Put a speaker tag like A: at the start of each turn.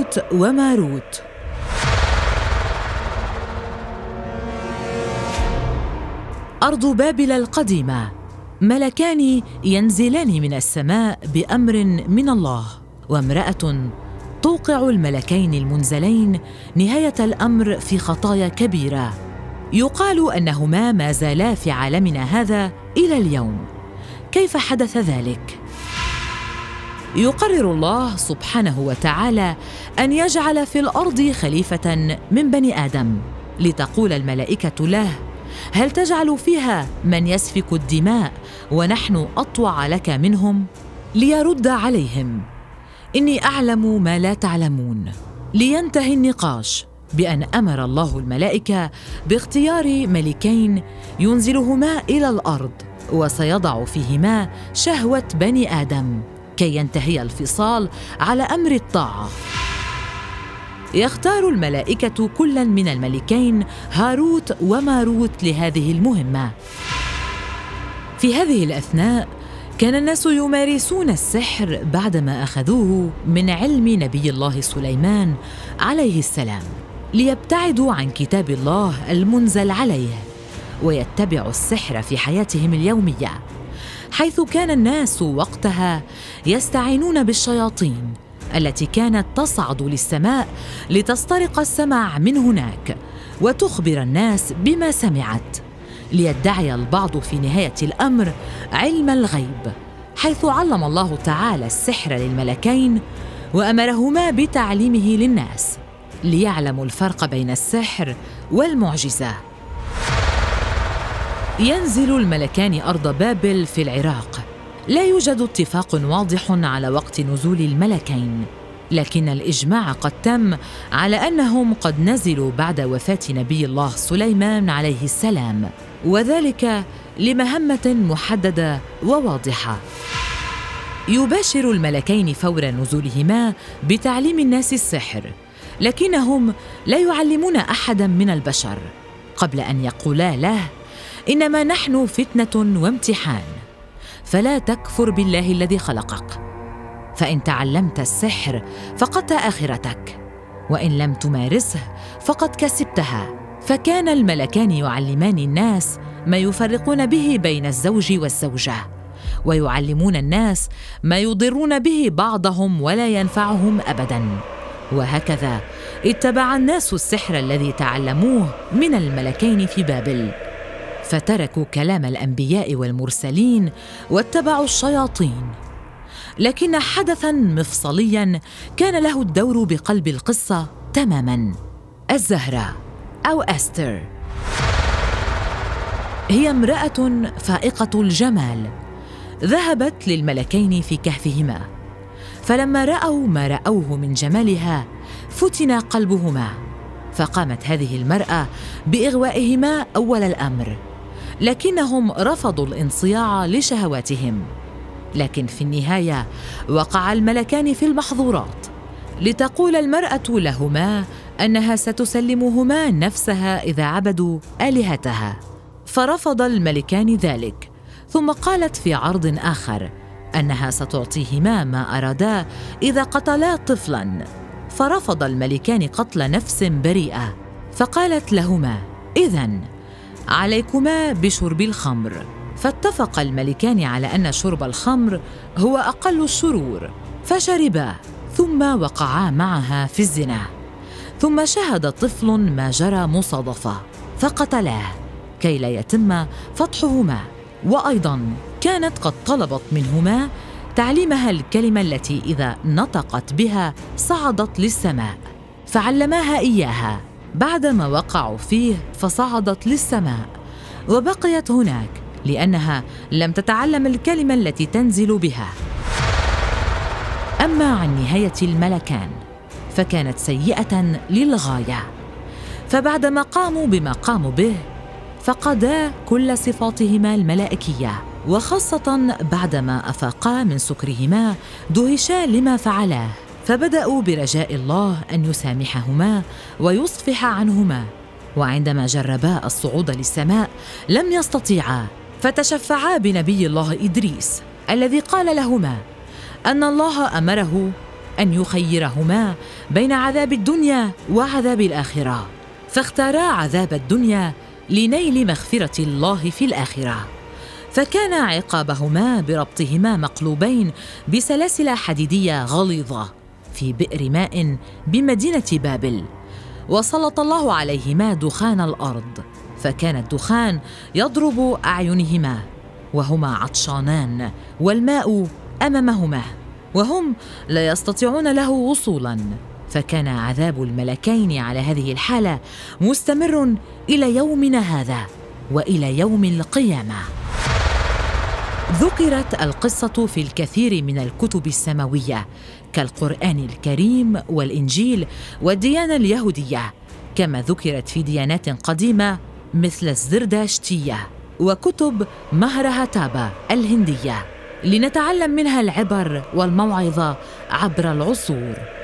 A: هاروت وماروت. أرض بابل القديمة. ملكان ينزلان من السماء بأمر من الله. وامرأة توقع الملكين المنزلين نهاية الأمر في خطايا كبيرة. يقال أنهما ما زالا في عالمنا هذا إلى اليوم. كيف حدث ذلك؟ يقرر الله سبحانه وتعالى أن يجعل في الأرض خليفة من بني آدم. لتقول الملائكة له هل تجعل فيها من يسفك الدماء ونحن أطوع لك منهم؟ ليرد عليهم. إني أعلم ما لا تعلمون. لينتهي النقاش بأن أمر الله الملائكة باختيار ملكين ينزلهما إلى الأرض وسيضع فيهما شهوة بني آدم. كي ينتهي الفصال على أمر الطاعة. يختار الملائكة كلا من الملكين هاروت وماروت لهذه المهمة. في هذه الأثناء كان الناس يمارسون السحر بعدما أخذوه من علم نبي الله سليمان عليه السلام ليبتعدوا عن كتاب الله المنزل عليه ويتبعوا السحر في حياتهم اليومية حيث كان الناس وقتها يستعينون بالشياطين التي كانت تصعد للسماء لتسترق السمع من هناك وتخبر الناس بما سمعت. ليدعي البعض في نهاية الأمر علم الغيب حيث علم الله تعالى السحر للملكين وأمرهما بتعليمه للناس ليعلموا الفرق بين السحر والمعجزة. ينزل الملكان أرض بابل في العراق لا يوجد اتفاق واضح على وقت نزول الملكين لكن الإجماع قد تم على أنهم قد نزلوا بعد وفاة نبي الله سليمان عليه السلام وذلك لمهمة محددة وواضحة. يباشر الملكين فور نزولهما بتعليم الناس السحر لكنهم لا يعلمون أحدا من البشر قبل أن يقولا له إنما نحن فتنة وامتحان. فلا تكفر بالله الذي خلقك. فإن تعلمت السحر فقدت آخرتك وإن لم تمارسه فقد كسبتها. فكان الملكان يعلمان الناس ما يفرقون به بين الزوج والزوجة ويعلمون الناس ما يضرون به بعضهم ولا ينفعهم ابدا. وهكذا اتبع الناس السحر الذي تعلموه من الملكين في بابل. فتركوا كلام الأنبياء والمرسلين واتبعوا الشياطين. لكن حدثا مفصليا كان له الدور بقلب القصة تماما. الزهرة أو أستر. هي امرأة فائقة الجمال. ذهبت للملكين في كهفهما. فلما رأوا ما رأوه من جمالها فتن قلبهما. فقامت هذه المرأة بإغوائهما أول الأمر. لكنهم رفضوا الانصياع لشهواتهم. لكن في النهاية وقع الملكان في المحظورات. لتقول المرأة لهما أنها ستسلمهما نفسها إذا عبدوا آلهتها. فرفض الملكان ذلك. ثم قالت في عرض آخر أنها ستعطيهما ما أرادا إذا قتلا طفلا. فرفض الملكان قتل نفس بريئة. فقالت لهما إذن عليكما بشرب الخمر. فاتفق الملكان على أن شرب الخمر هو أقل الشرور فشربا ثم وقعا معها في الزنا. ثم شهد طفل ما جرى مصادفة فقتلاه كي لا يتم فتحهما وأيضا كانت قد طلبت منهما تعليمها الكلمة التي إذا نطقت بها صعدت للسماء فعلماها إياها. بعدما وقعوا فيه فصعدت للسماء وبقيت هناك لأنها لم تتعلم الكلمة التي تنزل بها. أما عن نهاية الملكان فكانت سيئة للغاية. فبعدما قاموا بما قاموا به فقدا كل صفاتهما الملائكية وخاصة بعدما أفاقا من سكرهما دهشا لما فعلاه فبدأوا برجاء الله أن يسامحهما ويصفح عنهما وعندما جربا الصعود للسماء لم يستطيعا فتشفعا بنبي الله إدريس الذي قال لهما أن الله أمره أن يخيرهما بين عذاب الدنيا وعذاب الآخرة فاختارا عذاب الدنيا لنيل مغفرة الله في الآخرة. فكان عقابهما بربطهما مقلوبين بسلاسل حديدية غليظة. في بئر ماء بمدينة بابل وسلط الله عليهما دخان الأرض فكان الدخان يضرب أعينهما وهما عطشانان والماء أمامهما وهم لا يستطيعون له وصولا فكان عذاب الملكين على هذه الحالة مستمر إلى يومنا هذا وإلى يوم القيامة. ذكرت القصة في الكثير من الكتب السماوية كالقرآن الكريم والإنجيل والديانة اليهودية كما ذكرت في ديانات قديمة مثل الزرداشتيه وكتب مهرهتابا الهندية. لنتعلم منها العبر والموعظة عبر العصور.